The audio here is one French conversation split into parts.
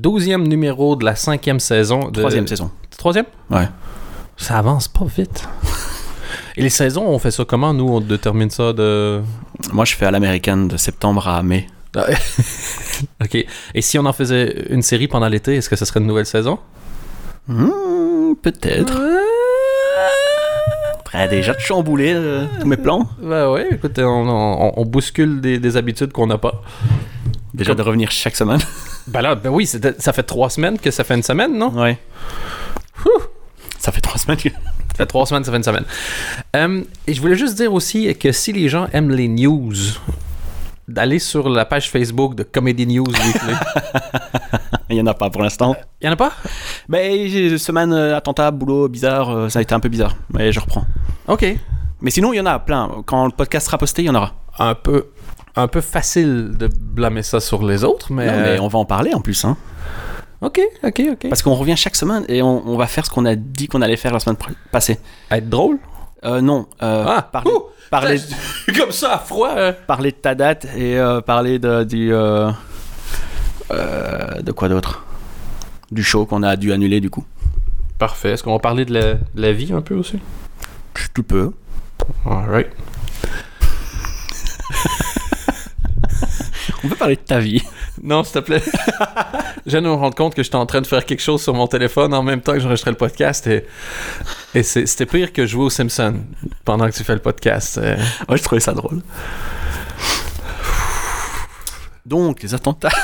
Douzième numéro de la cinquième saison. De... Troisième saison. Troisième? Ouais. Ça avance pas vite. Et les saisons, on fait ça comment, nous? On détermine ça de... Moi, je fais à l'américaine de septembre à mai. OK. Et si on en faisait une série pendant l'été, est-ce que ce serait une nouvelle saison? Hmm, Peut-être. Prêt déjà de chambouler euh, tous mes plans. Ben ouais, écoute, on, on- on bouscule des, des habitudes qu'on n'a pas. Déjà de revenir chaque semaine. Ben là, ben oui, ça fait trois semaines que ça fait une semaine, non? Ouais. Ça fait trois semaines que... Ça fait trois semaines, ça fait une semaine. Euh, et je voulais juste dire aussi que si les gens aiment les news, d'aller sur la page Facebook de Comedy News Weekly. Il n'y en a pas pour l'instant. Il y en a pas? J'ai- semaine euh, attentat, boulot bizarre, euh, ça a été un peu bizarre. Mais je reprends. OK. Mais sinon, il y en a plein. Quand le podcast sera posté, il y en aura. Un peu, un peu facile de blâmer ça sur les autres, mais... Non, mais on va en parler en plus. Hein. OK, OK, OK. Parce qu'on revient chaque semaine et on, on va faire ce qu'on a dit qu'on allait faire la semaine passée. Être drôle? Euh, non. euh, Ah, parler, ouh, parler, Comme ça, à froid. euh. parler de ta date et euh, parler de, du. euh, euh, de quoi d'autre? Du show qu'on a dû annuler du coup. Parfait. Est-ce qu'on va parler de la, de la vie un peu aussi? Tu peux. Alright. On peut parler de ta vie. Non, s'il te plaît. je viens de me rendre compte que j'étais en train de faire quelque chose sur mon téléphone en même temps que j'enregistrais le podcast et, c'était pire que jouer aux Simpsons pendant que tu fais le podcast. Euh, Ouais, je trouvais ça drôle. Donc, les attentats.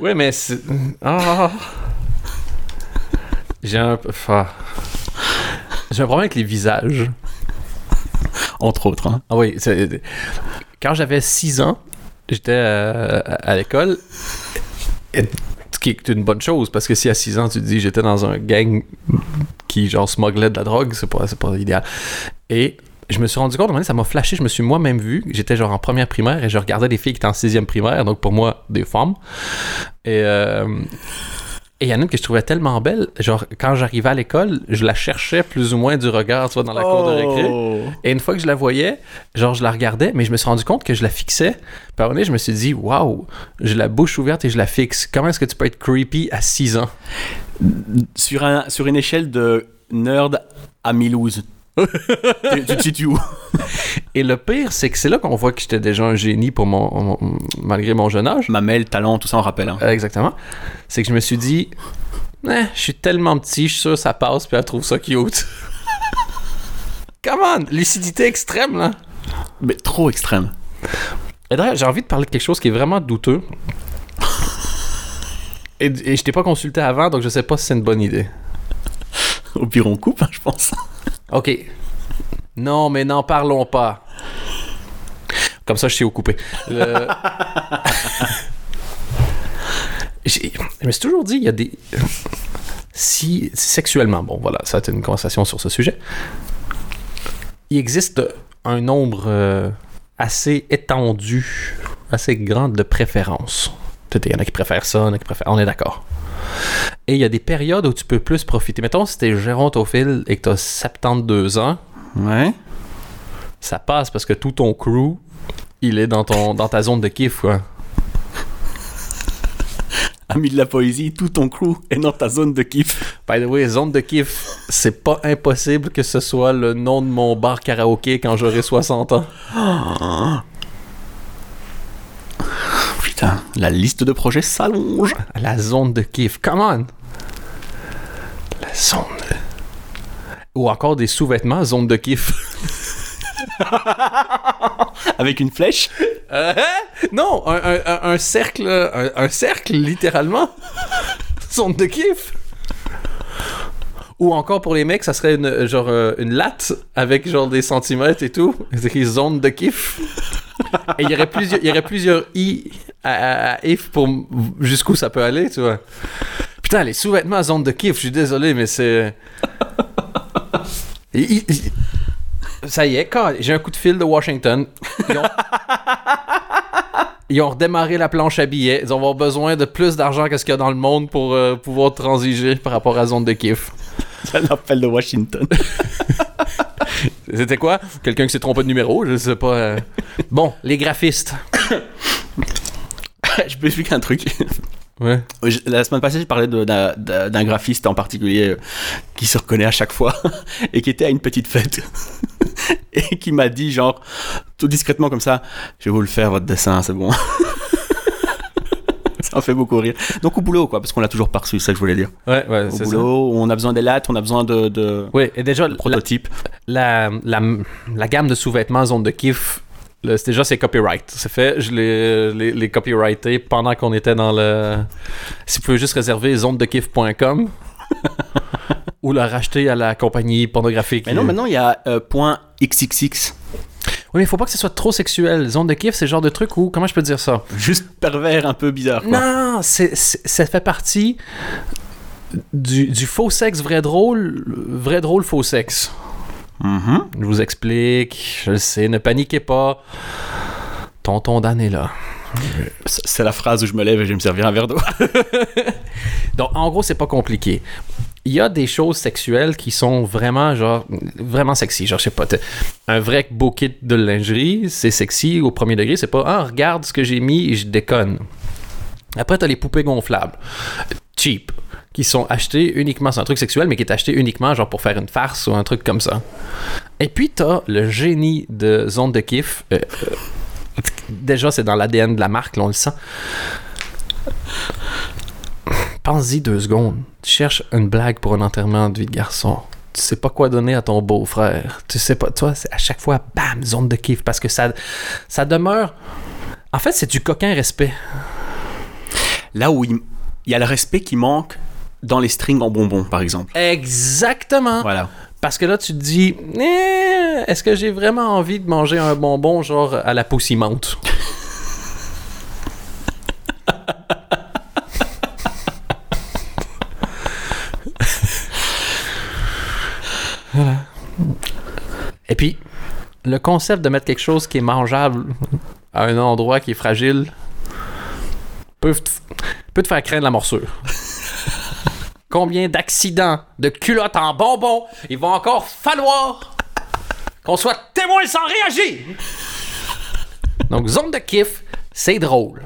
Oui, mais c'est. Ah. J'ai un peu. ah. J'ai un problème avec les visages. Entre autres. Hein. Ah oui, quand j'avais 6 ans, j'étais euh, à l'école. Et- Ce qui est une bonne chose, parce que si à 6 ans tu te dis j'étais dans un gang qui genre smugglait de la drogue, c'est pas, pas idéal. Et je me suis rendu compte, donné, ça m'a flashé, je me suis moi-même vu, j'étais genre en première primaire et je regardais des filles qui étaient en sixième primaire, donc pour moi, des femmes. Et euh, et il y en a une que je trouvais tellement belle, genre quand j'arrivais à l'école, je la cherchais plus ou moins du regard, tu vois, dans la cour de récré. Oh. Et une fois que je la voyais, genre je la regardais, mais je me suis rendu compte que je la fixais. À un je me suis dit, waouh, j'ai la bouche ouverte et je la fixe. Comment est-ce que tu peux être creepy à 6 ans? Sur, un, sur une échelle de nerd à Milouz. tu, te situes où? Et le pire, c'est que c'est là qu'on voit que j'étais déjà un génie pour mon, mon- malgré mon jeune âge. Mamelle, talent, tout ça on rappelle. Hein. Euh, exactement. C'est que je me suis dit, Eh, je suis tellement petit, je suis sûr que ça passe, puis elle trouve ça cute. Come on, lucidité extrême là. Mais trop extrême. Et d'ailleurs, j'ai envie de parler de quelque chose qui est vraiment douteux. Et, et je t'ai pas consulté avant, donc je sais pas si c'est une bonne idée. Au pire, on coupe, hein, je pense. Ok. Non, mais n'en parlons pas. Comme ça, je suis au coupé. Je me suis toujours dit, il y a des. Si sexuellement, bon voilà, ça a été une conversation sur ce sujet. Il existe un nombre euh, assez étendu, assez grand de préférences. Il y en a qui préfèrent ça, il y en a qui préfèrent. On est d'accord. Et il y a des périodes où tu peux plus profiter. Mettons, si t'es gérontophile et que t'as 72 ans, Ouais. ça passe parce que tout ton crew, il est dans, ton, dans ta zone de kiff, quoi. Ami de la poésie, tout ton crew est dans ta zone de kiff. By the way, zone de kiff, c'est pas impossible que ce soit le nom de mon bar karaoké quand j'aurai 60 ans. Putain, la liste de projets s'allonge. La zone de kiff, come on! Zone. Ou encore des sous-vêtements, zone de kiff. Avec une flèche? Euh, hein? non, un, un- un- un cercle, un, un cercle, littéralement. Zone de kiff. Ou encore pour les mecs, ça serait une, genre euh, une latte avec genre des centimètres et tout. C'est écrit zone de kiff. Et il y aurait plusieurs, il y aurait plusieurs i à, à- à if pour jusqu'où ça peut aller, tu vois. Putain, les sous-vêtements à zone de kiff, je suis désolé, mais c'est. Il- il- il- Ça y est, quand j'ai un coup de fil de Washington. Ils ont, Ils ont redémarré la planche à billets. Ils vont avoir besoin de plus d'argent que ce qu'il y a dans le monde pour euh, pouvoir transiger par rapport à zone de kiff. C'est l'appel de Washington. C'était quoi? Quelqu'un qui s'est trompé de numéro, je sais pas. euh. Bon, les graphistes. je peux expliquer un truc. Ouais. La semaine passée, je parlais de- d'un graphiste en particulier euh, qui se reconnaît à chaque fois et qui était à une petite fête et qui m'a dit, genre, tout discrètement comme ça, je vais vous le faire, votre dessin, c'est bon. ça en fait beaucoup rire. Donc au boulot, quoi, parce qu'on l'a toujours pas reçu, c'est ça que je voulais dire. Ouais, ouais, Au c'est ça. boulot, on a besoin des lattes, on a besoin de, de Oui, et déjà, la, prototypes. la, la, la gamme de sous-vêtements zone de kiff, c'est déjà c'est copyright. C'est fait, je l'ai les, les copyrighté pendant qu'on était dans le. Si vous pouvez juste réserver zonedekiff.com ou le racheter à la compagnie pornographique. Mais non, maintenant il y a euh, .xxx. Oui, mais il faut pas que ce soit trop sexuel. Zone de kiff, c'est le genre de truc où. Comment je peux dire ça? Juste pervers, un peu bizarre. Quoi. Non, c'est, c'est- ça fait partie du, du faux sexe vrai drôle, vrai drôle faux sexe. Je vous explique, je le sais, ne paniquez pas. Tonton Dan est là. C'est la phrase où je me lève et je vais me servir un verre d'eau. Donc, en gros, c'est pas compliqué. Il y a des choses sexuelles qui sont vraiment, genre, vraiment sexy. Genre, je sais pas, un vrai beau kit de lingerie, c'est sexy au premier degré. C'est pas, ah, regarde ce que j'ai mis je déconne. Après, t'as les poupées gonflables. Cheap. Qui sont achetées uniquement, c'est un truc sexuel, mais qui est acheté uniquement, genre, pour faire une farce ou un truc comme ça. Et puis, t'as le génie de Zone de Kiff. Euh, euh, déjà, c'est dans l'ADN de la marque, là, on le sent. Pense-y deux secondes. Tu cherches une blague pour un enterrement de vie de garçon. Tu sais pas quoi donner à ton beau-frère. Tu sais pas, toi, c'est à chaque fois, bam, zone de kiff. Parce que ça, ça demeure. En fait, c'est du coquin respect. Là où il y a le respect qui manque dans les strings en bonbons, par exemple. Exactement. Voilà. Parce que là, tu te dis, Eh, est-ce que j'ai vraiment envie de manger un bonbon genre à la poussimente? voilà. Et puis, le concept de mettre quelque chose qui est mangeable à un endroit qui est fragile peut, te- peut te faire craindre la morsure. Combien d'accidents de culottes en bonbons il va encore falloir qu'on soit témoin sans réagir? Donc, zone de kiff, c'est drôle.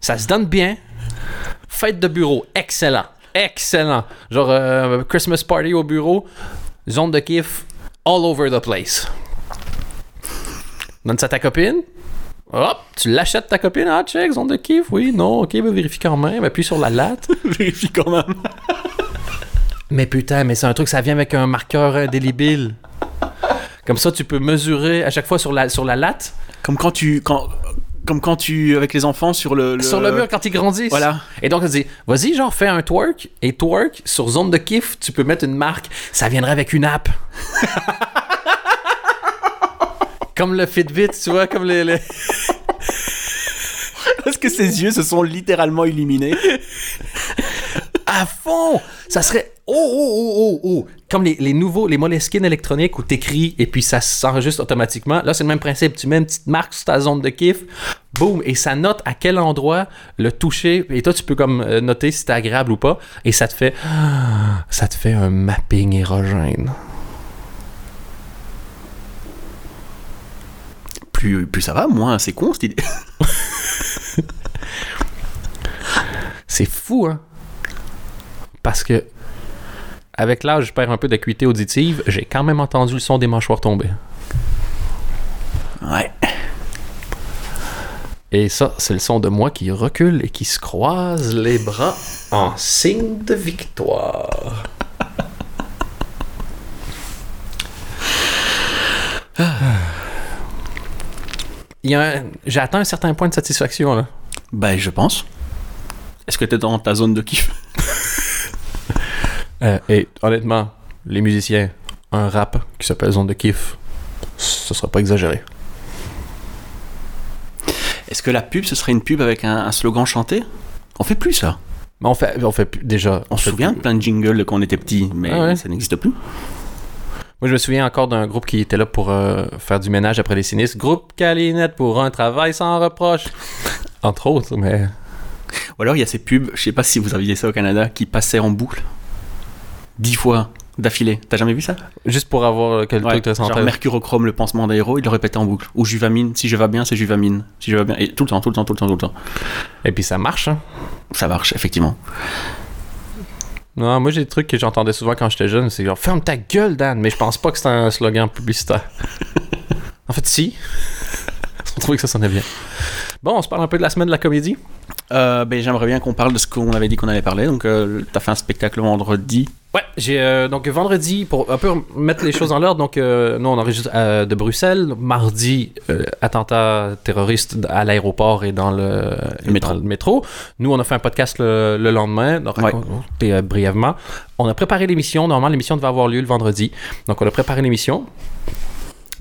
Ça se donne bien. Fête de bureau, excellent. Excellent. Genre, euh, Christmas party au bureau, zone de kiff, all over the place. Donne ça à ta copine. Hop, tu l'achètes ta copine. Ah, check, zone de kiff, oui, non, ok, va vérifier quand même. Appuie sur la latte. Vérifie quand même. Mais putain, mais c'est un truc, ça vient avec un marqueur indélébile. Comme ça, tu peux mesurer à chaque fois sur la, sur la latte, Comme quand tu. Quand, comme quand tu. Avec les enfants sur le. sur le mur quand ils grandissent. Voilà. Et donc, on dit, vas-y, genre, fais un twerk, et twerk, sur zone de kiff, tu peux mettre une marque, ça viendrait avec une app. comme le Fitbit, tu vois, comme les... les- Parce que ses yeux se sont littéralement illuminés. À fond! Ça serait... Oh, oh, oh, oh, oh! Comme les, les nouveaux, les Moleskine électroniques où t'écris et puis ça s'enregistre automatiquement. Là, c'est le même principe. Tu mets une petite marque sur ta zone de kiff, boum, et ça note à quel endroit le toucher. Et toi, tu peux comme euh, noter si c'est agréable ou pas. Et ça te fait... Ça te fait un mapping érogène. Plus, plus ça va, moins c'est con cette idée. C'est fou, hein? Parce que, avec l'âge, je perds un peu d'acuité auditive. J'ai quand même entendu le son des mâchoires tomber. Ouais. Et ça, c'est le son de moi qui recule et qui se croise les bras en signe de victoire. J'ai atteint un certain point de satisfaction, là. Ben, je pense. Est-ce que t'es dans ta zone de kiff? Euh, et honnêtement, les musiciens, un rap qui s'appelle Zone de Kiff, ce sera pas exagéré. Est-ce que la pub, ce serait une pub avec un, un slogan chanté? On fait plus ça. Mais on fait, on fait plus- déjà. On se souvient de plein de jingles quand on était petit, mais Ah ouais. ça n'existe plus. Moi, je me souviens encore d'un groupe qui était là pour euh, faire du ménage après les sinistres. Groupe Calinette pour un travail sans reproche. Entre autres, mais. Ou alors il y a ces pubs, je sais pas si vous aviez ça au Canada, qui passaient en boucle. Dix fois. d'affilée. T'as jamais vu ça? Juste pour avoir euh, quel Ouais, truc de Genre santé. mercurochrome, le pansement d'aéro, il le répétait en boucle. Ou juvamine, si je vais bien, c'est juvamine. Si je vais bien. Et tout le temps, tout le temps, tout le temps, tout le temps. Et puis ça marche, hein. Ça marche, effectivement. Non, moi j'ai des trucs que j'entendais souvent quand j'étais jeune, c'est genre ferme ta gueule, Dan, mais je pense pas que c'est un slogan publicitaire. en fait, si. On trouvait que ça sonnait bien. Bon, on se parle un peu de la semaine de la comédie. Euh, ben, J'aimerais bien qu'on parle de ce qu'on avait dit qu'on allait parler. Donc, euh, t'as fait un spectacle vendredi. Ouais, j'ai euh, donc vendredi pour un peu mettre les choses en l'ordre. Donc euh, nous on enregistre euh, de Bruxelles. Mardi, euh, attentat terroriste à l'aéroport et dans le, et métro. dans le métro. Nous on a fait un podcast le, le lendemain. Donc Ouais. raconter, euh, brièvement. On a préparé l'émission. Normalement l'émission devait avoir lieu le vendredi. Donc on a préparé l'émission.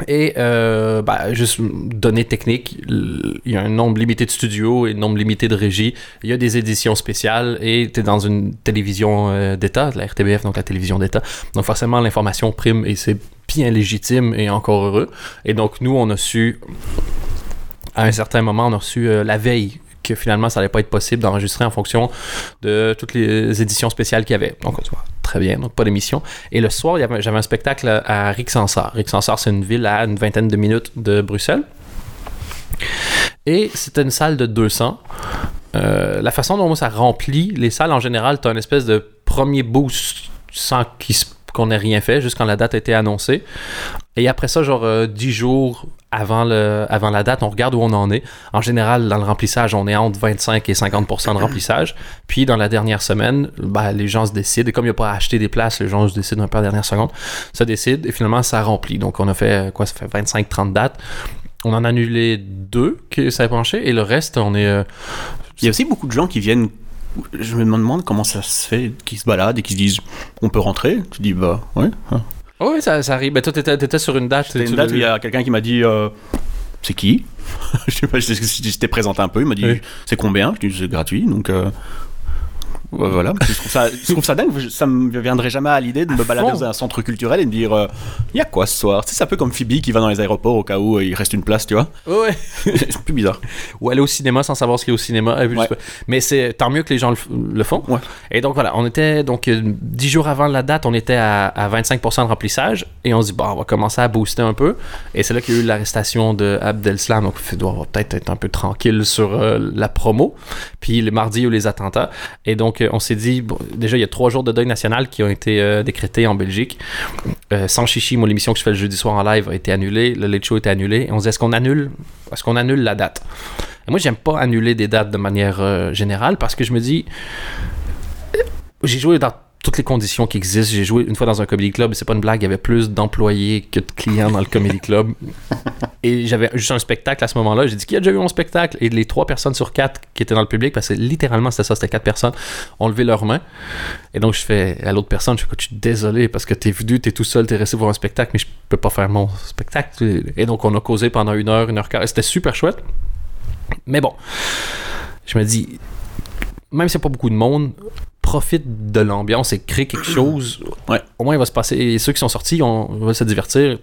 Et euh, bah, juste données techniques, il y a un nombre limité de studios et un nombre limité de régies. Il y a des éditions spéciales et tu es dans une télévision euh, d'État, la RTBF, donc la télévision d'État. Donc forcément, l'information prime et c'est bien légitime et encore heureux. Et donc nous, on a su, à un certain moment, on a reçu euh, la veille que finalement, ça allait pas être possible d'enregistrer en fonction de toutes les éditions spéciales qu'il y avait. Donc, très bien, donc pas d'émission. Et le soir, j'avais un spectacle à Rixensart. Rixensart, c'est une ville à une vingtaine de minutes de Bruxelles. Et c'était une salle de 200. Euh, la façon dont ça remplit les salles en général, tu as une espèce de premier boost sans qu'on ait rien fait, juste quand la date a été annoncée. Et après ça, genre euh, 10 jours avant, le, avant la date, on regarde où on en est. En général, dans le remplissage, on est entre 25 et 50% de remplissage. Puis dans la dernière semaine, ben, les gens se décident. Et comme il n'y a pas à acheter des places, les gens se décident un peu à la dernière seconde, se décident et finalement ça remplit. Donc on a fait, quoi, ça fait 25-30 dates. On en a annulé deux qui s'est penché et le reste, on est. euh, Il y a aussi beaucoup de gens qui viennent. Je me demande comment ça se fait, qui se baladent et qui se disent on peut rentrer. Tu dis bah ouais. Oh oui, ça, ça arrive. Ben, toi, t'étais, t'étais sur une date. C'était tu une l'as date où il y a quelqu'un qui m'a dit euh, c'est qui? Je sais pas, je- je- J'étais présenté un peu, il m'a dit Oui. c'est combien? Je dis c'est gratuit, donc euh, ouais, voilà. Je trouve ça, je trouve ça dingue, ça me viendrait jamais à l'idée de me balader fond. dans un centre culturel et de me dire euh, il y a quoi ce soir? C'est un peu comme Phoebe qui va dans les aéroports au cas où euh, il reste une place, tu vois. Ouais. c'est plus bizarre. Ou aller au cinéma sans savoir ce qu'il y a au cinéma. Ouais. Mais c'est tant mieux que les gens le, font. Ouais. Et donc voilà, on était donc euh, 10 jours avant la date, on était à, à 25% de remplissage et on se dit bon, on va commencer à booster un peu. Et c'est là qu'il y a eu l'arrestation de Abdelslam, donc il doit peut-être être un peu tranquille sur euh, la promo. Puis le mardi, il y a eu les attentats. Et donc euh, on s'est dit déjà il y a trois jours de deuil national qui ont été euh, décrétés en Belgique. Euh, sans chichi, moi l'émission que je fais le jeudi soir en live a été annulée, le late show a été annulé. On se dit est-ce qu'on annule, est-ce qu'on annule la date? Et moi, j'aime pas annuler des dates de manière euh, générale parce que je me dis, euh, j'ai joué dans toutes les conditions qui existent. J'ai joué une fois dans un comedy club, et c'est pas une blague, il y avait plus d'employés que de clients dans le comedy club. Et j'avais juste un spectacle à ce moment-là. J'ai dit, qui a déjà vu mon spectacle? Et les trois personnes sur quatre qui étaient dans le public, parce que littéralement c'était ça, c'était quatre personnes, ont levé leurs mains. Et donc je fais à l'autre personne, je fais, je suis désolé parce que t'es venu, t'es tout seul, t'es resté voir un spectacle, mais je peux pas faire mon spectacle. Et donc on a causé pendant une heure, une heure quart. C'était super chouette. Mais bon, je me dis, même s'il n'y a pas beaucoup de monde, profite de l'ambiance et crée quelque chose. Ouais. Au moins, il va se passer. Et ceux qui sont sortis, on va se divertir.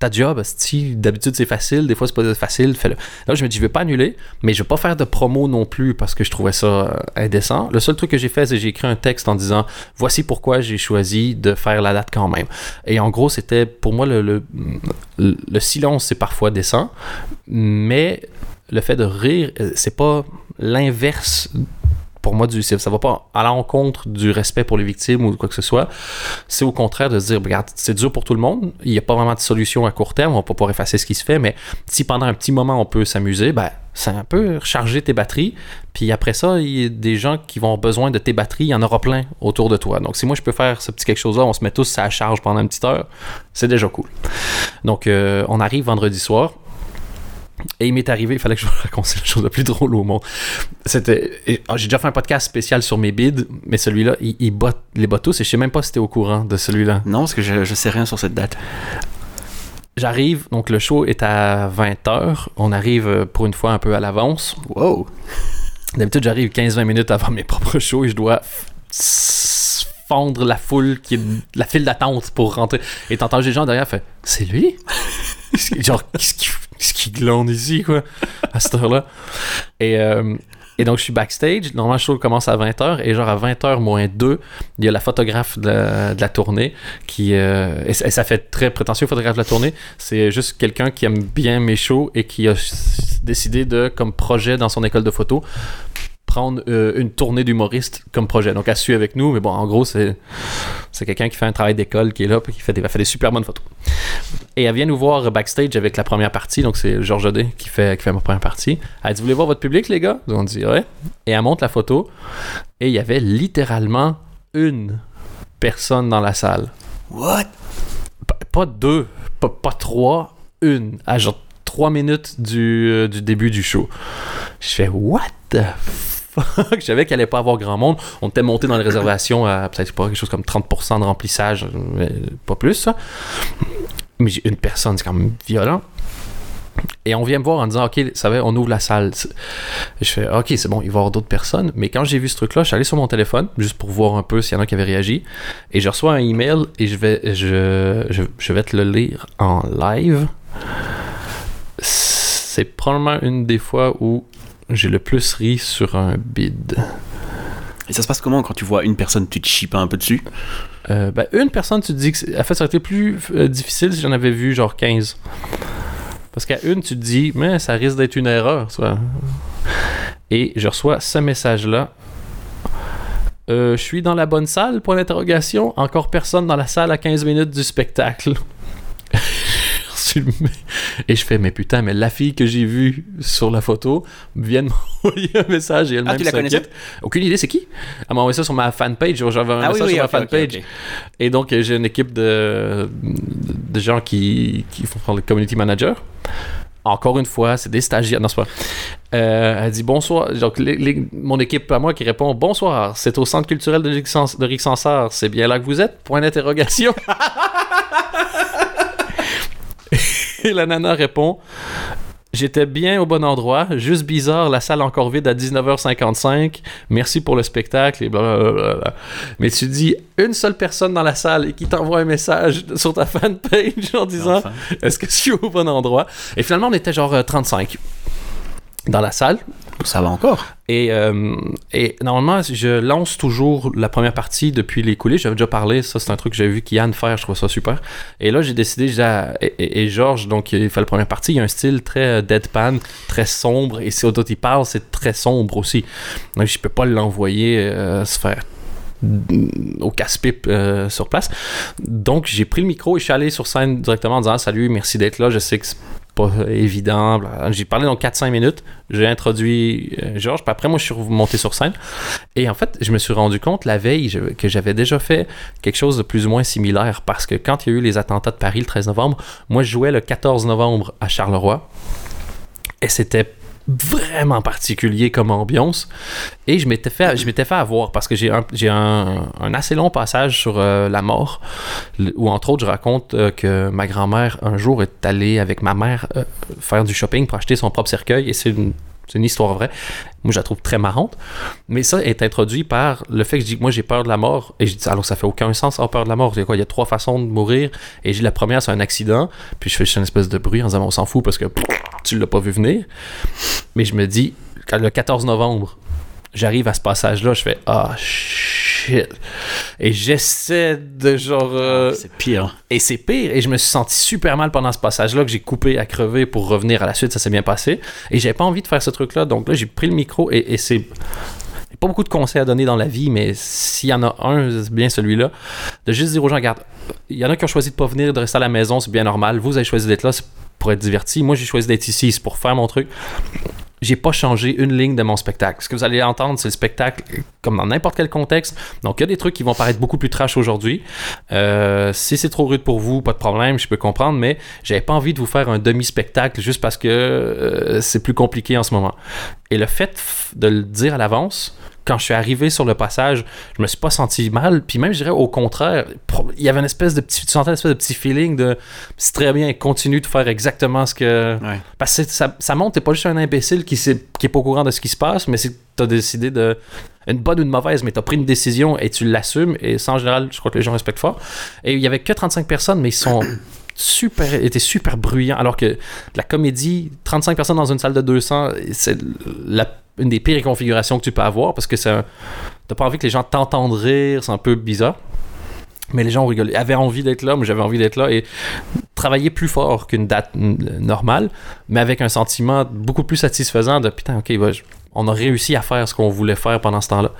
Ta job, si d'habitude c'est facile, des fois c'est pas facile, fais-le. Là, je me dis, je vais pas annuler, mais je vais pas faire de promo non plus parce que je trouvais ça euh, indécent. Le seul truc que j'ai fait, c'est que j'ai écrit un texte en disant, voici pourquoi j'ai choisi de faire la date quand même. Et en gros, c'était pour moi le, le, le- le silence, c'est parfois décent, mais le fait de rire, euh, c'est pas l'inverse pour moi du ça va pas à l'encontre du respect pour les victimes ou quoi que ce soit. C'est au contraire de se dire regarde c'est dur pour tout le monde. Il n'y a pas vraiment de solution à court terme. On va pas pouvoir effacer ce qui se fait. Mais si pendant un petit moment on peut s'amuser ben ça un peu recharger tes batteries. Puis après ça il y a des gens qui vont avoir besoin de tes batteries. Il y en aura plein autour de toi. Donc si moi je peux faire ce petit quelque chose là on se met tous à la charge pendant une petite heure c'est déjà cool. Donc euh, on arrive vendredi soir et il m'est arrivé, il fallait que je vous raconte la chose la plus drôle au monde. C'était. ah, J'ai déjà fait un podcast spécial sur mes bids, mais celui-là, il, il bat les bat tous et je sais même pas si t'es au courant de celui-là. Non, parce que je, je sais rien sur cette date. J'arrive, donc le show est à 20h. On arrive euh, pour une fois un peu à l'avance. Wow. D'habitude, j'arrive 15-20 minutes avant mes propres shows et je dois fondre la foule qui la file d'attente pour rentrer. Et t'entends les gens derrière, fait C'est lui? Genre, qu'est-ce qui, qu'est-ce qui glande ici, quoi, à cette heure-là Et euh, Et donc, je suis backstage. Normalement, le show commence à 20h. Et genre, à 20h moins 2, il y a la photographe de la, de la tournée qui. euh, et, et ça fait très prétentieux, photographe de la tournée. C'est juste quelqu'un qui aime bien mes shows et qui a décidé de, comme projet dans son école de photo, prendre euh, une tournée d'humoristes comme projet. Donc, elle suit avec nous. Mais bon, en gros, c'est. C'est quelqu'un qui fait un travail d'école, qui est là, puis qui fait des, elle fait des super bonnes photos. Et elle vient nous voir backstage avec la première partie, donc c'est Georges Audet qui fait, qui fait ma première partie. Elle dit Vous voulez voir votre public, les gars? On dit Ouais. Et elle montre la photo, et il y avait littéralement une personne dans la salle. What? Pas, pas deux, pas, pas trois, une, à genre trois minutes du, euh, du début du show. Je fais What the fuck Je savais qu'il allait pas avoir grand monde. On était monté dans les réservations à peut-être pas quelque chose comme 30% de remplissage, mais pas plus. Mais une personne, c'est quand même violent. Et on vient me voir en disant, OK, ça va, on ouvre la salle. Je fais, OK, c'est bon, il va y avoir d'autres personnes. Mais quand j'ai vu ce truc-là, je suis allé sur mon téléphone, juste pour voir un peu s'il y en a qui avaient réagi. Et je reçois un email et je vais, je, je vais te le lire en live. C'est probablement une des fois où j'ai le plus ri sur un bid. Et ça se passe comment quand tu vois une personne, tu te chies un peu dessus? Euh, ben, une personne, tu te dis que. En fait, ça aurait été plus euh, difficile si j'en avais vu genre 15. Parce qu'à une, tu te dis, mais ça risque d'être une erreur, ça. Et je reçois ce message-là. Euh, je suis dans la bonne salle, point d'interrogation. Encore personne dans la salle à 15 minutes du spectacle. Et je fais, mais putain, mais la fille que j'ai vue sur la photo vient de m'envoyer un message et elle Ah, tu la connaissais? s'inquiète. Aucune idée, c'est qui? Elle m'a envoyé ça sur ma fanpage. J'avais un message sur ma ok, ok, fanpage. Et donc, euh, j'ai une équipe de, de gens qui, qui font le community manager. Encore une fois, c'est des stagiaires. Non, c'est pas. Euh, elle dit bonsoir. Donc, les- les- mon équipe à moi qui répond bonsoir. C'est au centre culturel de Rick Sans- de Rick Sansard. C'est bien là que vous êtes? Point d'interrogation. Et la nana répond J'étais bien au bon endroit, juste bizarre, la salle encore vide à 19h55. Merci pour le spectacle et blablabla. Mais tu dis une seule personne dans la salle et qui t'envoie un message sur ta fanpage en disant Enfin. Est-ce que je suis au bon endroit? Et finalement, on était genre euh, 35 dans la salle. Ça va encore. Et, euh, et normalement, je lance toujours la première partie depuis les coulisses. J'avais déjà parlé, ça c'est un truc que j'avais vu Kian faire, je trouve ça super. Et là, j'ai décidé, j'ai- et, et- et Georges, donc il fait la première partie, il a un style très euh, deadpan, très sombre, et si autant il parle, c'est très sombre aussi. Donc je peux pas l'envoyer euh, se faire au casse-pipe euh, sur place. Donc j'ai pris le micro et je suis allé sur scène directement en disant Salut, merci d'être là, je sais que pas évident. J'ai parlé donc 4-5 minutes. J'ai introduit euh, Georges. Puis après, moi, je suis monté sur scène. Et en fait, je me suis rendu compte la veille que j'avais déjà fait quelque chose de plus ou moins similaire. Parce que quand il y a eu les attentats de Paris le 13 novembre, moi, je jouais le 14 novembre à Charleroi. Et c'était vraiment particulier comme ambiance et je m'étais fait je m'étais fait avoir parce que j'ai un j'ai un, assez long passage sur euh, la mort où entre autres je raconte euh, que ma grand-mère un jour est allée avec ma mère euh, faire du shopping pour acheter son propre cercueil et c'est une histoire vraie. Moi, je la trouve très marrante. Mais ça est introduit par le fait que je dis que moi, j'ai peur de la mort. Et je dis, alors ça fait aucun sens avoir peur de la mort. Quoi? Il y a trois façons de mourir. Et j'ai la première, c'est un accident. Puis je fais juste une espèce de bruit en disant, on s'en fout parce que tu l'as pas vu venir. Mais je me dis, quand le 14 novembre, j'arrive à ce passage-là, je fais, ah shit. Et j'essaie de genre. euh, C'est pire. et c'est pire. Et je me suis senti super mal pendant ce passage-là que j'ai coupé à crever pour revenir à la suite. Ça s'est bien passé. Et j'avais pas envie de faire ce truc-là. Donc là, j'ai pris le micro et, et c'est. Pas beaucoup de conseils à donner dans la vie, mais s'il y en a un, c'est bien celui-là. De juste dire aux gens, regarde, il y en a qui ont choisi de pas venir, de rester à la maison, c'est bien normal. Vous avez choisi d'être là, c'est pour être diverti. Moi, j'ai choisi d'être ici, c'est pour faire mon truc j'ai pas changé une ligne de mon spectacle. Ce que vous allez entendre, c'est le spectacle comme dans n'importe quel contexte. Donc, il y a des trucs qui vont paraître beaucoup plus trash aujourd'hui. Euh, si c'est trop rude pour vous, pas de problème, je peux comprendre, mais j'avais pas envie de vous faire un demi-spectacle juste parce que euh, c'est plus compliqué en ce moment. Et le fait de le dire à l'avance, quand je suis arrivé sur le passage, je me suis pas senti mal. Puis même, je dirais au contraire, il y avait une espèce de petit, tu sentais une espèce de petit feeling de c'est très bien, continue de faire exactement ce que. Ouais. Parce que ça, ça montre, t'es pas juste un imbécile qui, sait, qui est pas au courant de ce qui se passe, mais c'est t'as décidé de. Une bonne ou une mauvaise, mais t'as pris une décision et tu l'assumes. Et ça, en général, je crois que les gens respectent fort. Et il y avait que 35 personnes, mais ils sont super, étaient super bruyants. Alors que la comédie, 35 personnes dans une salle de 200, c'est la une des pires configurations que tu peux avoir parce que ça t'as pas envie que les gens t'entendent rire, c'est un peu bizarre. Mais les gens rigolé, avaient envie d'être là, moi j'avais envie d'être là et travailler plus fort qu'une date normale, mais avec un sentiment beaucoup plus satisfaisant de putain, ok, bah, je- on a réussi à faire ce qu'on voulait faire pendant ce temps-là.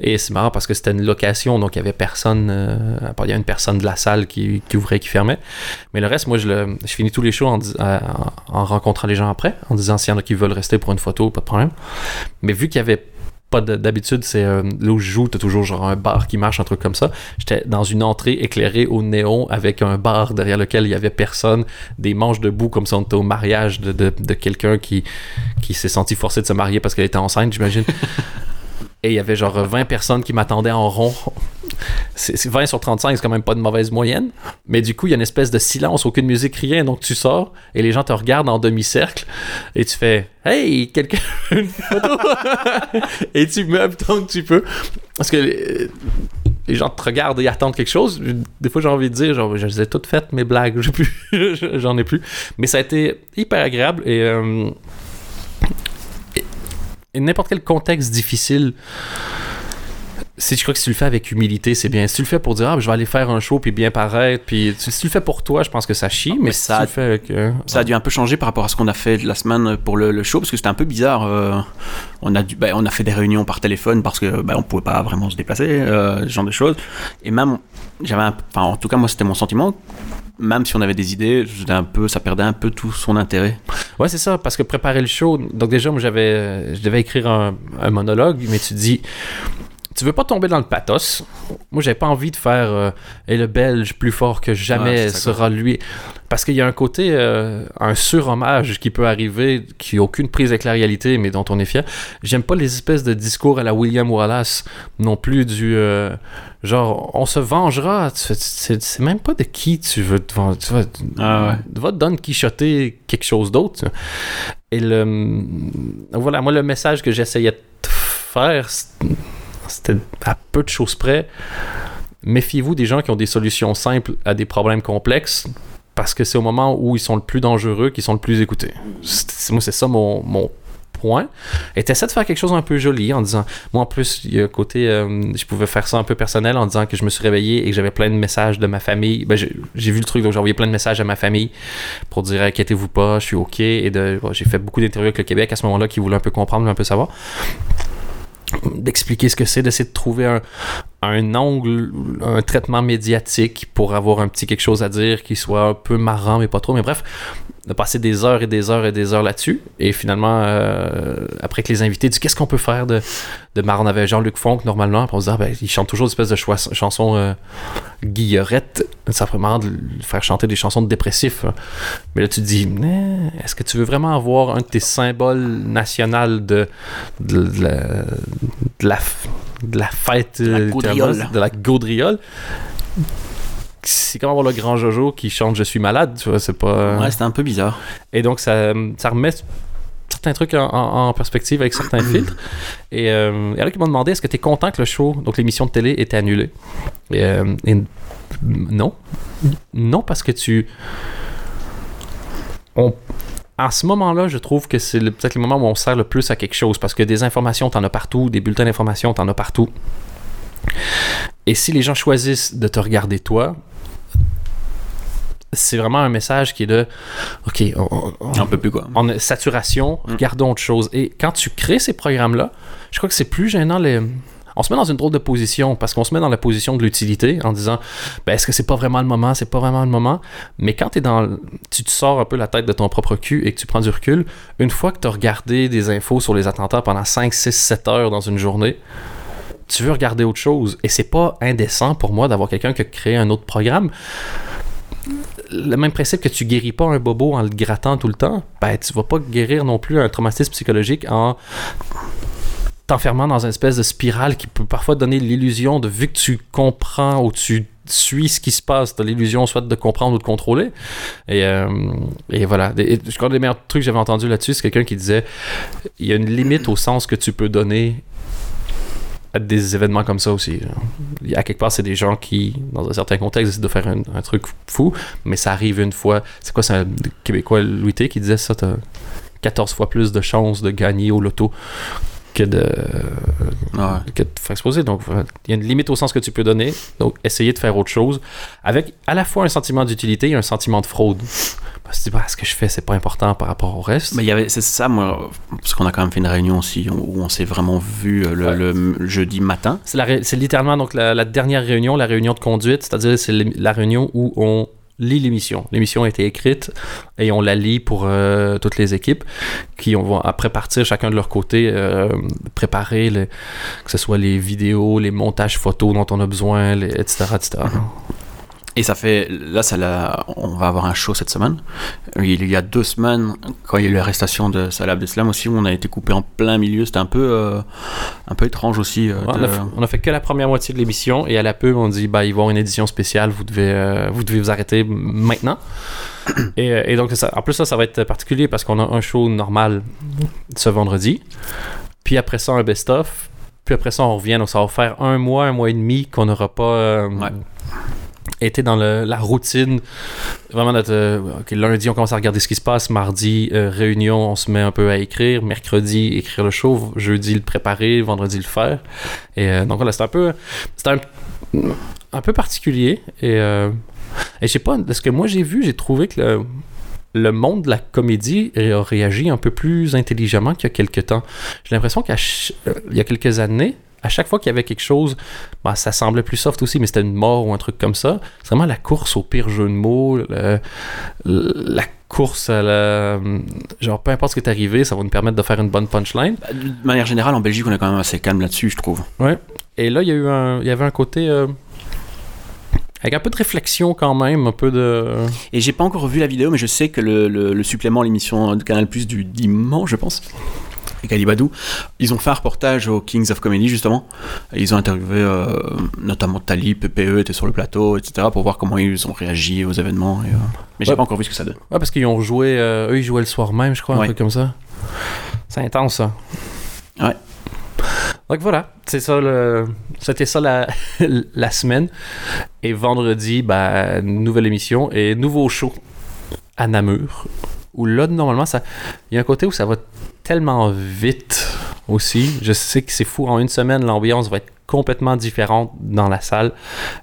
Et c'est marrant parce que c'était une location, donc il y avait personne, euh, il y a une personne de la salle qui, qui ouvrait qui fermait. Mais le reste, moi, je, le, je finis tous les shows euh, en, en rencontrant les gens après, en disant s'il y en a qui veulent rester pour une photo, pas de problème. Mais vu qu'il y avait pas de- d'habitude, c'est euh, là où je joue, t'as toujours genre un bar qui marche, un truc comme ça. J'étais dans une entrée éclairée au néon avec un bar derrière lequel il y avait personne, des manches debout comme si on était au mariage de, de, de quelqu'un qui, qui s'est senti forcé de se marier parce qu'elle était enceinte, j'imagine. Et il y avait genre 20 personnes qui m'attendaient en rond. C'est c'est 20 sur 35, c'est quand même pas une mauvaise moyenne. Mais du coup, il y a une espèce de silence, aucune musique, rien. Donc tu sors et les gens te regardent en demi-cercle et tu fais Hey, quelqu'un une photo Et tu meubles tant que tu peux. Parce que les, les gens te regardent et attendent quelque chose. Des fois, j'ai envie de dire genre, Je les ai toutes faites, mes blagues. J'en ai plus. Mais ça a été hyper agréable et. euh, n'importe quel contexte difficile, si je crois que si tu le fais avec humilité, c'est bien. Si tu le fais pour dire, ah, je vais aller faire un show puis bien paraître, puis si tu le fais pour toi, je pense que ça chie, mais, Mais si ça- tu le fais avec. euh, Ça a dû un peu changer par rapport à ce qu'on a fait la semaine pour le, le show, parce que c'était un peu bizarre. euh, on, a dû, ben, on a fait des réunions par téléphone parce que ben, on pouvait pas vraiment se déplacer, euh, ce genre de choses. Et même, j'avais, enfin, en tout cas, moi, c'était mon sentiment. Même si on avait des idées, un peu, ça perdait un peu tout son intérêt. Ouais, c'est ça, parce que préparer le show, donc déjà, moi, j'avais, je devais écrire un, un monologue, mais tu dis, tu veux pas tomber dans le pathos? Moi, j'avais pas envie de faire euh, et le Belge plus fort que jamais sera lui. Parce qu'il y a un côté, euh, un surhommage qui peut arriver, qui n'a aucune prise avec la réalité, mais dont on est fier. J'aime pas les espèces de discours à la William Wallace, non plus du euh, genre, on se vengera. C'est c'est même pas de qui tu veux te venger. Tu vas, Ah ouais. va te donner quichoter quelque chose d'autre. Et le. Voilà, moi, le message que j'essayais de faire, c'était à peu de choses près. Méfiez-vous des gens qui ont des solutions simples à des problèmes complexes. Parce que c'est au moment où ils sont le plus dangereux qu'ils sont le plus écoutés. Moi, c'est ça mon, mon point. Et t'essaies de faire quelque chose un peu joli en disant. Moi, en plus, il y a un côté. euh, je pouvais faire ça un peu personnel en disant que je me suis réveillé et que j'avais plein de messages de ma famille. Ben, j'ai vu le truc, donc j'ai envoyé plein de messages à ma famille pour dire inquiétez-vous pas, je suis OK. Et de, j'ai fait beaucoup d'interviews avec le Québec à ce moment-là qui voulaient un peu comprendre, un peu savoir. D'expliquer ce que c'est, d'essayer de trouver un, un angle, un traitement médiatique pour avoir un petit quelque chose à dire qui soit un peu marrant, mais pas trop. Mais bref, de passer des heures et des heures et des heures là-dessus. Et finalement, euh, après que les invités disent qu'est-ce qu'on peut faire de, de marrant, on avait Jean-Luc Fonck normalement, puis on se disait, ah, ben, il chante toujours une espèce de chansons euh, guillerette. Ça ferait de faire chanter des chansons de dépressifs. hein. Mais là, tu te dis, Eh, est-ce que tu veux vraiment avoir un de tes symboles nationaux de, de, de la, de, la, f- de la fête la euh, gaudriole. littéralement, de la gaudriole? C'est comme avoir le grand Jojo qui chante Je suis malade, tu vois, c'est pas. Ouais, c'était un peu bizarre. Et donc, ça, ça remet certains trucs en, en- en perspective avec certains filtres. Et euh, il y en a qui m'ont demandé est-ce que tu es content que le show, donc l'émission de télé, était annulée? Et, euh, et non. Non, parce que tu. On, à ce moment-là, je trouve que c'est peut-être le moment où on sert le plus à quelque chose parce que des informations, t'en as partout, des bulletins d'information, t'en as partout. Et si les gens choisissent de te regarder toi, c'est vraiment un message qui est de OK, on, on- on- Un peu plus quoi. on a saturation, Mm. regardons autre chose. Et quand tu crées ces programmes-là, je crois que c'est plus gênant. Les... On se met dans une drôle de position parce qu'on se met dans la position de l'utilité en disant ben, est-ce que c'est pas vraiment le moment, c'est pas vraiment le moment. Mais quand es dans, tu te sors un peu la tête de ton propre cul et que tu prends du recul, une fois que tu as regardé des infos sur les attentats pendant 5, 6, 7 heures dans une journée, tu veux regarder autre chose. Et c'est pas indécent pour moi d'avoir quelqu'un qui a créé un autre programme le même principe que tu guéris pas un bobo en le grattant tout le temps, ben tu vas pas guérir non plus un traumatisme psychologique en t'enfermant dans une espèce de spirale qui peut parfois donner l'illusion de vu que tu comprends ou tu suis ce qui se passe, t'as l'illusion soit de comprendre ou de contrôler. Et, euh, et voilà. Je crois que les meilleurs trucs que j'avais entendus là-dessus, c'est quelqu'un qui disait il y a une limite au sens que tu peux donner à des événements comme ça aussi. genre. Il y a quelque part, c'est des gens qui, dans un certain contexte, décident de faire un, un truc fou, mais ça arrive une fois. C'est quoi, c'est un Québécois, Louis T, qui disait ça t'as- 14 fois plus de chances de gagner au loto que de, Ouais. que de faire exposer. Donc, il y a une limite au sens que tu peux donner. Donc, essayer de faire autre chose avec à la fois un sentiment d'utilité et un sentiment de fraude. Tu dis, bah, ce que je fais, c'est pas important par rapport au reste. Mais il y avait, c'est ça, moi, parce qu'on a quand même fait une réunion aussi où on s'est vraiment vu euh, le, Ouais. le jeudi matin. C'est, littéralement donc la, la dernière réunion, la réunion de conduite, c'est-à-dire c'est la réunion où on lit l'émission. L'émission a été écrite et on la lit pour euh, toutes les équipes qui on va après partir chacun de leur côté euh, préparer que ce soit les vidéos, les montages photos dont on a besoin, les- etc., etc. Et ça fait, là, ça l'a- on va avoir un show cette semaine. Il y a deux semaines, quand il y a eu l'arrestation de Salah Abdeslam aussi, on a été coupé en plein milieu. C'était un peu, euh, un peu étrange aussi. euh, Ouais, on, a fait, on a fait que la première moitié de l'émission et à la pub on dit bah il va y avoir une édition spéciale vous devez euh, vous devez vous arrêter maintenant et, et donc ça en plus ça ça va être particulier parce qu'on a un show normal ce vendredi puis après ça un best of puis après ça on revient donc ça va faire un mois un mois et demi qu'on n'aura pas Ouais. Été dans la routine vraiment notre euh, lundi on commence à regarder ce qui se passe mardi euh, réunion on se met un peu à écrire mercredi écrire le show jeudi le préparer vendredi le faire et euh, donc voilà c'est un peu c'est un, un peu particulier et et je sais pas de ce que moi j'ai vu j'ai trouvé que le le monde de la comédie a réagi un peu plus intelligemment qu'il y a quelques temps. J'ai l'impression qu'il y a quelques années, à chaque fois qu'il y avait quelque chose, bah, ça semblait plus soft aussi, mais c'était une mort ou un truc comme ça. C'est vraiment la course au pire jeu de mots, le- la course à la... Genre, peu importe ce qui est arrivé, ça va nous permettre de faire une bonne punchline. Bah, De manière générale, en Belgique, on est quand même assez calme là-dessus, je trouve. Et là, il y, a eu un, il y avait un côté... euh, avec un peu de réflexion quand même, un peu de... Et j'ai pas encore vu la vidéo, mais je sais que le, le- le supplément, l'émission de Canal Plus du dimanche, je pense, avec Ali Badou, ils ont fait un reportage au Kings of Comedy justement. Et ils ont interviewé euh, notamment Tali, PPE était sur le plateau, etc. pour voir comment ils ont réagi aux événements. et, euh, Mais j'ai Ouais. pas encore vu ce que ça donne. Ouais, parce qu'ils ont joué... euh, eux, ils jouaient le soir même, je crois, un truc comme ça. C'est intense, ça. Ouais. Donc voilà, c'est ça le... C'était ça la... la semaine. Et vendredi, ben, nouvelle émission et nouveau show à Namur. Où là, normalement, ça... il y a un côté où ça va tellement vite aussi. Je sais que c'est fou. En une semaine, l'ambiance va être complètement différente dans la salle.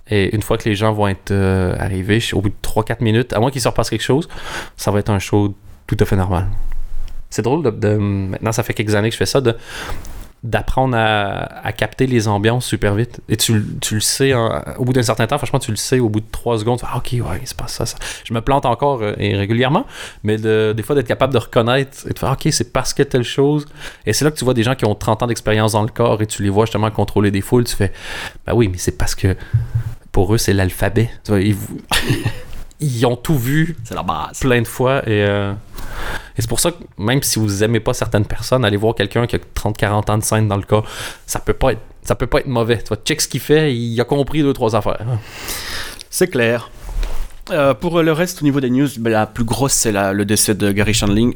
Et une fois que les gens vont être euh, arrivés, au bout de 3-4 minutes, à moins qu'il se repasse quelque chose, ça va être un show tout à fait normal. C'est drôle de, de- Maintenant, ça fait quelques années que je fais ça, de d'apprendre à, capter les ambiances super vite. Et tu, tu le sais, au bout d'un certain temps, franchement, tu le sais, au bout de 3 secondes, tu fais, ah, ok, ouais, c'est pas ça, ça. Je me plante encore euh, régulièrement, mais de- des fois d'être capable de reconnaître et de faire, ok, c'est parce que telle chose. Et c'est là que tu vois des gens qui ont 30 ans d'expérience dans le corps et tu les vois justement contrôler des foules, tu fais, bah oui, mais c'est parce que pour eux, c'est l'alphabet. Ils, ils ont tout vu C'est la base. plein de fois et, euh, et c'est pour ça que même si vous aimez pas certaines personnes, allez voir quelqu'un qui a 30-40 ans de scène dans le cas, ça peut pas être ça peut pas être mauvais. Tu vois, check ce qu'il fait, il a compris deux trois affaires. C'est clair. Euh, pour le reste, au niveau des news, ben, la plus grosse, c'est le décès de Gary Shandling.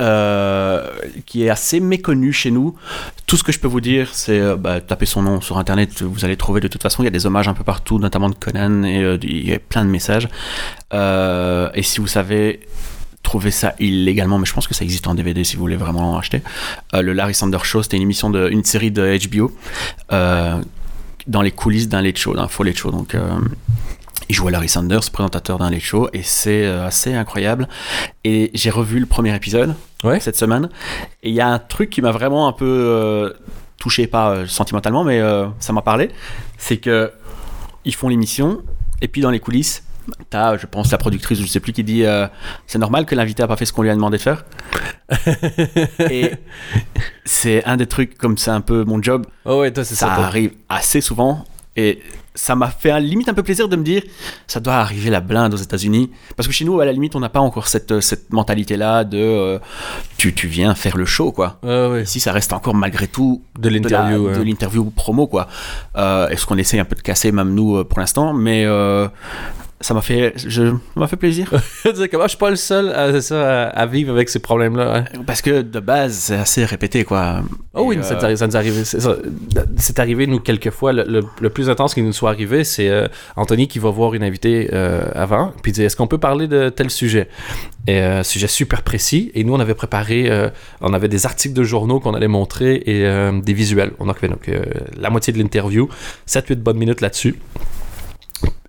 Euh, qui est assez méconnu chez nous. Tout ce que je peux vous dire, c'est euh, bah, taper son nom sur internet, vous allez trouver de toute façon. Il y a des hommages un peu partout, notamment de Conan, et euh, il y a plein de messages. Et si vous savez trouver ça illégalement, mais je pense que ça existe en DVD si vous voulez vraiment en acheter. Le Larry Sanders Show, c'était une émission de, une série de HBO dans les coulisses d'un late show, d'un faux late show. Donc, il jouait Larry Sanders, présentateur d'un late show, et c'est euh, assez incroyable. Et j'ai revu le premier épisode Ouais. cette semaine, et il y a un truc qui m'a vraiment un peu euh, touché, pas euh, sentimentalement, mais euh, ça m'a parlé. C'est que ils font l'émission, et puis dans les coulisses, t'as, je pense, la productrice, je sais plus, qui dit euh, c'est normal que l'invité a pas fait ce qu'on lui a demandé de faire. et c'est un des trucs comme c'est un peu mon job Oh ouais, toi c'est ça ça. arrive assez souvent et ça m'a fait un- limite un peu plaisir de me dire ça doit arriver la blinde aux États-Unis parce que chez nous à la limite on n'a pas encore cette, cette mentalité là de euh, tu, tu viens faire le show quoi ouais. ici ça reste encore malgré tout De l'interview. de ouais. l'interview promo quoi euh, est-ce qu'on essaye un peu de casser même nous euh, pour l'instant mais euh, ça m'a fait, je, m'a fait plaisir. dire comment je suis pas le seul à, ça, à, vivre avec ces problèmes-là. hein. Parce que de base, c'est assez répété, quoi. Oh oui, ça, euh, ça nous arrive. C'est arrivé, nous, quelques fois. Le, le- le plus intense qui nous soit arrivé, c'est euh, Anthony qui va voir une invitée euh, avant, puis il dit Est-ce qu'on peut parler de tel sujet? Et sujet super précis. Et nous, on avait préparé, on avait des articles de journaux qu'on allait montrer et des visuels. On a fait donc, la moitié de l'interview, 7-8 bonnes minutes là-dessus.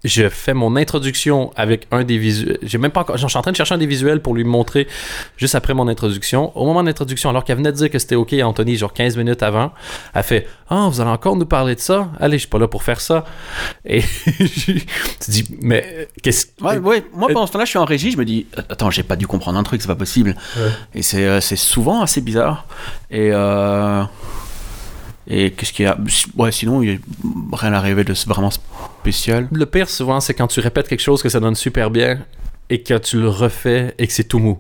Je fais mon introduction avec un des visuels. J'ai même pas encore. Je suis en train de chercher un des visuels pour lui montrer juste après mon introduction. Au moment de l'introduction, alors qu'elle venait de dire que c'était OK à Anthony, genre 15 minutes avant, elle fait Ah, vous allez encore nous parler de ça? Allez, je suis pas là pour faire ça. Et tu dis Mais qu'est-ce Ouais, ouais. Moi, pendant ce temps-là, je suis en régie, je me dis, attends, j'ai pas dû comprendre un truc, c'est pas possible. Ouais. Et c'est, euh, c'est souvent assez bizarre. Et, euh, et qu'est-ce qu'il y a? Ouais, sinon, il y a rien arrivé de vraiment spécial. Le pire, souvent, c'est quand tu répètes quelque chose que ça donne super bien et que tu le refais et que c'est tout mou.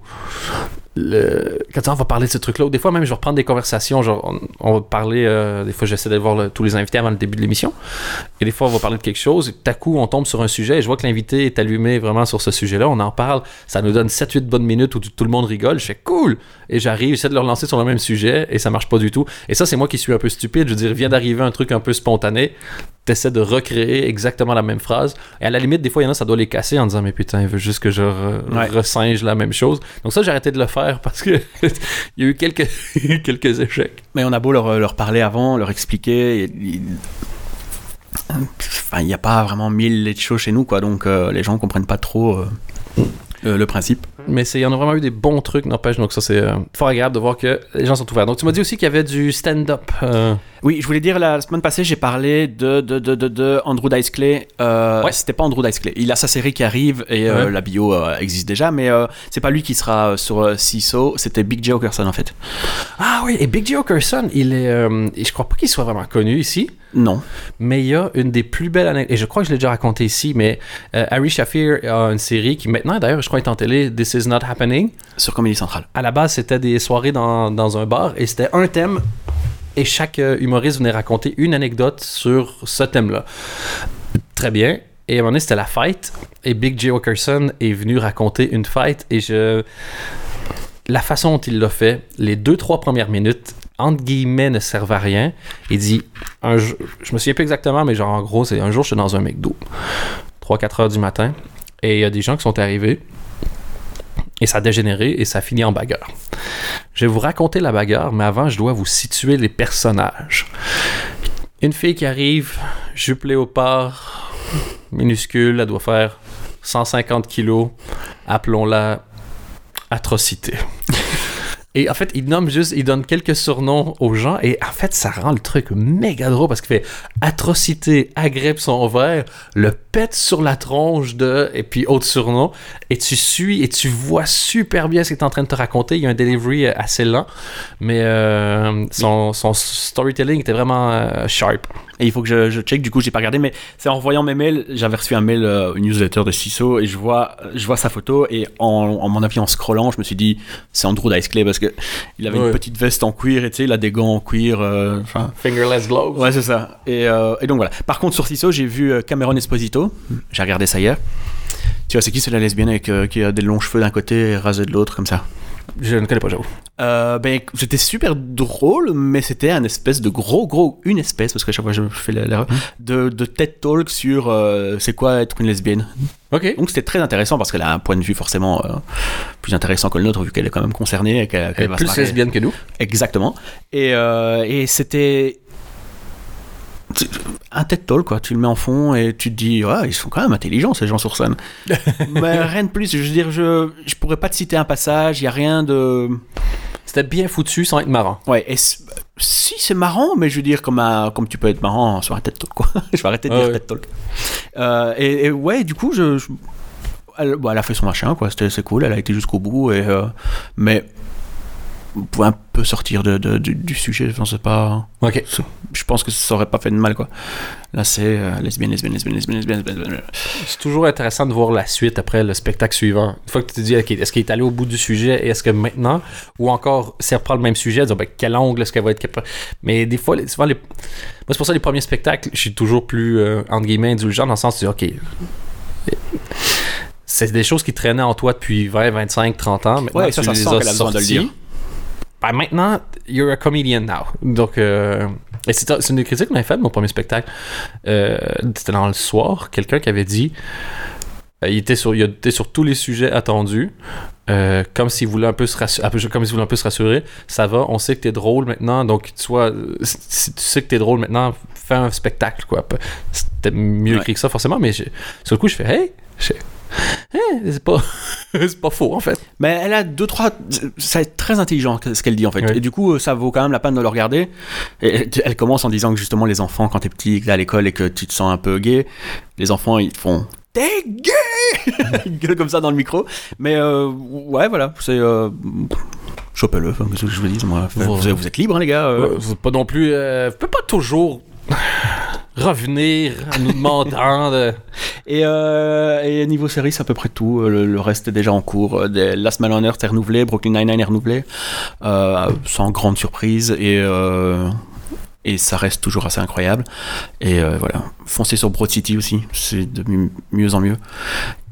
Quand on va parler de ce truc-là, ou des fois même, je vais reprendre des conversations. Genre, on, va parler. euh, des fois, j'essaie d'aller voir tous les invités avant le début de l'émission. Et des fois, on va parler de quelque chose. Et tout à coup, on tombe sur un sujet. Et je vois que l'invité est allumé vraiment sur ce sujet-là. On en parle. Ça nous donne 7-8 bonnes minutes où tout, le monde rigole. Je fais cool. Et j'arrive, j'essaie de le relancer sur le même sujet. Et ça marche pas du tout. Et ça, c'est moi qui suis un peu stupide. Je veux dire, vient d'arriver un truc un peu spontané t'essaies de recréer exactement la même phrase. Et à la limite, des fois, il y en a, ça doit les casser en disant, mais putain, il veut juste que je re- Ouais. resinge la même chose. Donc ça, j'ai arrêté de le faire parce que il y a eu quelques, quelques échecs. Mais on a beau leur, leur parler avant, leur expliquer. et- et- Enfin, il n'y a pas vraiment mille de chaud chez nous, quoi. Donc, euh, les gens comprennent pas trop euh, le principe. Mais il y en a vraiment eu des bons trucs, n'empêche. Donc ça, c'est euh, fort agréable de voir que les gens sont ouverts. Donc tu m'as dit aussi qu'il y avait du stand-up. euh, Oui, je voulais dire, la semaine passée, j'ai parlé de, de, de, de, de Andrew Dice Clay. Euh, Ouais. C'était pas Andrew Dice Clay. Il a sa série qui arrive et euh, Ouais. la bio existe déjà, mais c'est pas lui qui sera sur CISO, c'était Big J. Okerson en fait. Ah oui, et Big Joe Okerson, il est... je crois pas qu'il soit vraiment connu ici. Non. Mais il y a une des plus belles anecdotes, et je crois que je l'ai déjà raconté ici, mais Harry Shafir a une série qui maintenant, d'ailleurs, je crois, est en télé, This Is Not Happening. Sur Comédie Centrale. À la base, c'était des soirées dans, dans un bar, et c'était un thème, et chaque euh, humoriste venait raconter une anecdote sur ce thème-là. Très bien. Et à un moment donné, c'était la fête, et Big J. Okerson est venu raconter une fête, et je... La façon dont il l'a fait, les deux, trois premières minutes, entre guillemets, ne servent à rien. Il dit, un jour- je me souviens plus exactement, mais genre en gros, c'est un jour, je suis dans un McDo, 3-4 heures du matin, et il y a des gens qui sont arrivés, et ça a dégénéré, et ça a fini en bagarre. Je vais vous raconter la bagarre, mais avant, je dois vous situer les personnages. Une fille qui arrive, jupe léopard, minuscule, elle doit faire 150 kilos, appelons-la atrocité. Et en fait, il nomme juste, il donne quelques surnoms aux gens, et en fait, ça rend le truc méga drôle parce qu'il fait atrocité, agrippe son verre, le pète sur la tronche de, et puis autre surnom, et tu suis et tu vois super bien ce qu'il est en train de te raconter. Il y a un delivery euh, assez lent, mais euh, son, storytelling était vraiment euh, sharp. Et il faut que je, je check, du coup, j'ai pas regardé, mais c'est en voyant mes mails, j'avais reçu un mail, euh, une newsletter de CISO, et je vois, je vois sa photo, et en, en mon avis, en scrollant, je me suis dit, c'est Andrew Dice Clay, parce que il avait Ouais. une petite veste en cuir, et tu sais, il a des gants en cuir, euh. Fingerless gloves. Ouais, c'est ça. Et, euh, et donc voilà. Par contre, sur CISO, j'ai vu euh, Cameron Esposito. J'ai regardé ça hier. Tu vois, c'est qui C'est la lesbienne avec, qui a des longs cheveux d'un côté et rasés de l'autre, comme ça? Je ne connais pas, j'avoue. Euh, ben, c'était super drôle, mais c'était un espèce de gros, gros, une espèce, parce qu'à chaque fois je fais l'erreur, de, de TED Talk sur euh, c'est quoi être une lesbienne. Ok. Donc c'était très intéressant parce qu'elle a un point de vue forcément euh, plus intéressant que le nôtre, vu qu'elle est quand même concernée et qu'elle qu'elle Elle est va plus lesbienne que nous. Exactement. Et, et c'était. Un TED Talk, quoi. Tu le mets en fond et tu te dis, ouais, ils sont quand même intelligents, ces gens sur scène. Mais rien de plus. Je veux dire, je, je pourrais pas te citer un passage, il y a rien de. C'était bien foutu sans être marrant. Ouais, et si c'est marrant, mais je veux dire, comme, un- comme tu peux être marrant sur un TED Talk, quoi. je vais arrêter de Ah dire ouais. TED Talk. Euh, et, et ouais, du coup, je. je- elle, bon, elle a fait son machin, quoi. C'était c'est cool, elle a été jusqu'au bout, et. euh, mais. Vous pouvez un peu sortir de, de- du, du sujet, enfin, c'est pas. Ok. Je pense que ça aurait pas fait de mal, quoi. Là, c'est euh, lesbienne, lesbienne, lesbienne, lesbienne, lesbienne, lesbienne. C'est toujours intéressant de voir la suite après le spectacle suivant. Une fois que tu te dis, OK, est-ce qu'il est allé au bout du sujet et est-ce que maintenant, ou encore, si elle reprend le même sujet, dire, ben, quel angle est-ce qu'elle va être capable? Mais des fois, souvent, les... moi, c'est pour ça les premiers spectacles, je suis toujours plus, euh, entre guillemets, indulgent dans le sens de, OK, c'est des choses qui traînaient en toi depuis 20, 25, 30 ans. Maintenant, Ouais, ça, tu ça les sent as besoin de le dire. Ben, maintenant, you're a comedian now. Donc, euh, et c'est une des critiques qu'on avait faites de mon premier spectacle. Euh, C'était dans le soir, quelqu'un qui avait dit il, était sur, il était sur tous les sujets attendus. euh, comme s'il voulait un peu se rassurer, comme s'il voulait un peu se rassurer, ça va, on sait que t'es drôle maintenant, donc vois, euh, si tu sais que t'es drôle maintenant, fais un spectacle, quoi. C'était mieux Ouais. écrit que ça, forcément, mais sur le coup, je fais, hey, hey, c'est pas, c'est pas faux, en fait. Mais elle a deux, trois. Ça est très intelligent ce qu'elle dit en fait. Ouais. Et du coup, ça vaut quand même la peine de le regarder. Et elle- commence en disant que justement, les enfants, quand t'es petit, à l'école et que tu te sens un peu gay, les enfants ils font. T'es gay Ils gueulent comme ça dans le micro. Mais euh, ouais, voilà. C'est. Euh... Chopez-le, enfin, qu'est-ce que je vous dis moi. Vous, êtes libre, hein, les gars. euh. Euh, vous êtes pas non plus. Euh, vous pouvez pas toujours revenir en nous demandant de. Et, euh, et niveau série, c'est à peu près tout. Le, le reste est déjà en cours. Euh, Des- Last Man on Earth est renouvelé, Brooklyn Nine-Nine est renouvelé, euh, sans grande surprise. Et, euh, et ça reste toujours assez incroyable. Et euh, voilà. Foncez sur Broad City aussi, c'est de mi- mieux en mieux.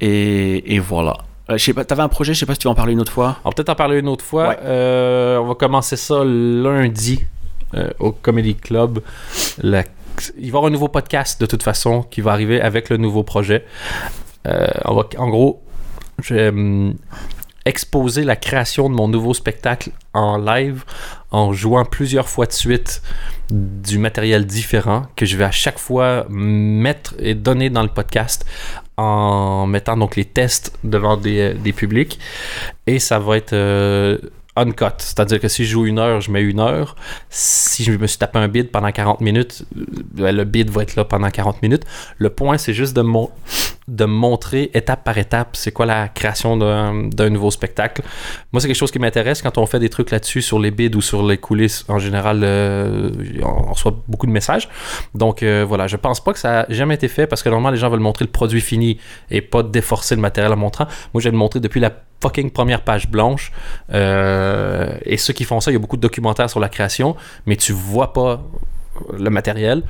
Et, et voilà. Euh, je sais pas, t'avais un projet, je sais pas si tu vas en parler une autre fois. On va peut-être en parler une autre fois. Ouais. Euh, on va commencer ça lundi euh, au Comedy Club. La- Il va y avoir un nouveau podcast de toute façon qui va arriver avec le nouveau projet. On va, en gros, je hum, exposer la création de mon nouveau spectacle en live en jouant plusieurs fois de suite du matériel différent que je vais à chaque fois mettre et donner dans le podcast en mettant donc les tests devant des, des publics et ça va être euh, uncut. C'est-à-dire que si je joue une heure, je mets une heure. Si je me suis tapé un bid pendant 40 minutes, euh, le bid va être là pendant 40 minutes. Le point, c'est juste de, mon- de montrer étape par étape c'est quoi la création d'un nouveau spectacle. Moi, c'est quelque chose qui m'intéresse quand on fait des trucs là-dessus sur les bids ou sur les coulisses. En général, euh, on reçoit beaucoup de messages. Donc euh, voilà, je pense pas que ça a jamais été fait parce que normalement, les gens veulent montrer le produit fini et pas déforcer le matériel en montrant. Moi, je vais le montrer depuis la fucking première page blanche. Euh, et ceux qui font ça, il y a beaucoup de documentaires sur la création, mais tu vois pas le matériel.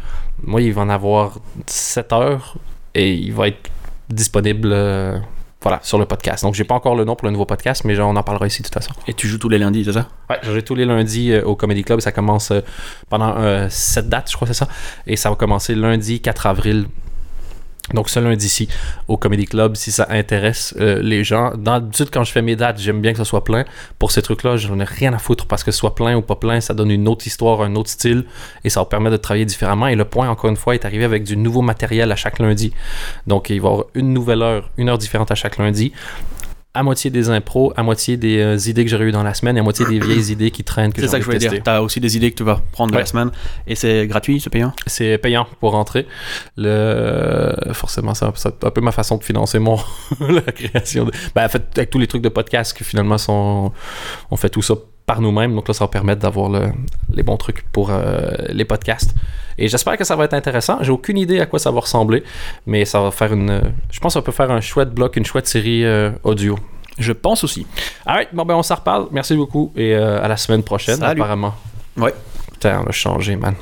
Moi, il va en avoir 7 heures et il va être disponible euh, voilà, sur le podcast. Donc, j'ai pas encore le nom pour le nouveau podcast, mais on en parlera ici de toute façon. Et tu joues tous les lundis, c'est ça? Ouais, j'ai tous les lundis euh, au Comedy Club. Ça commence euh, pendant 7 dates, je crois c'est ça. Et ça va commencer lundi 4 avril. Donc ce lundi-ci au Comedy Club, si ça intéresse euh, les gens. D'habitude, quand je fais mes dates, j'aime bien que ça soit plein. Pour ces trucs-là, j'en ai rien à foutre parce que ce soit plein ou pas plein, ça donne une autre histoire, un autre style et ça va permettre de travailler différemment. Et le point, encore une fois, est arrivé avec du nouveau matériel à chaque lundi. Donc il va y avoir une nouvelle heure, une heure différente à chaque lundi. À moitié des impros, à moitié des euh, idées que j'aurais eues dans la semaine et à moitié des vieilles idées qui traînent C'est ça que je de voulais dire. T'as aussi des idées que tu vas prendre de Ouais. la semaine. Et c'est gratuit, c'est payant? C'est payant pour rentrer. Le... Forcément, c'est un, c'est un peu ma façon de financer mon la création. De... Ben, en fait, avec tous les trucs de podcast que finalement sont... on fait tout ça par nous-mêmes. Donc là, ça va permettre d'avoir le- les bons trucs pour euh, les podcasts. Et j'espère que ça va être intéressant. J'ai aucune idée à quoi ça va ressembler, mais ça va faire une. Je pense qu'on peut faire un chouette bloc, une chouette série euh, audio. Je pense aussi. Alright, bon ben on s'en reparle. Merci beaucoup et euh, à la semaine prochaine Salut. apparemment. Ouais. Putain, on a changé, man.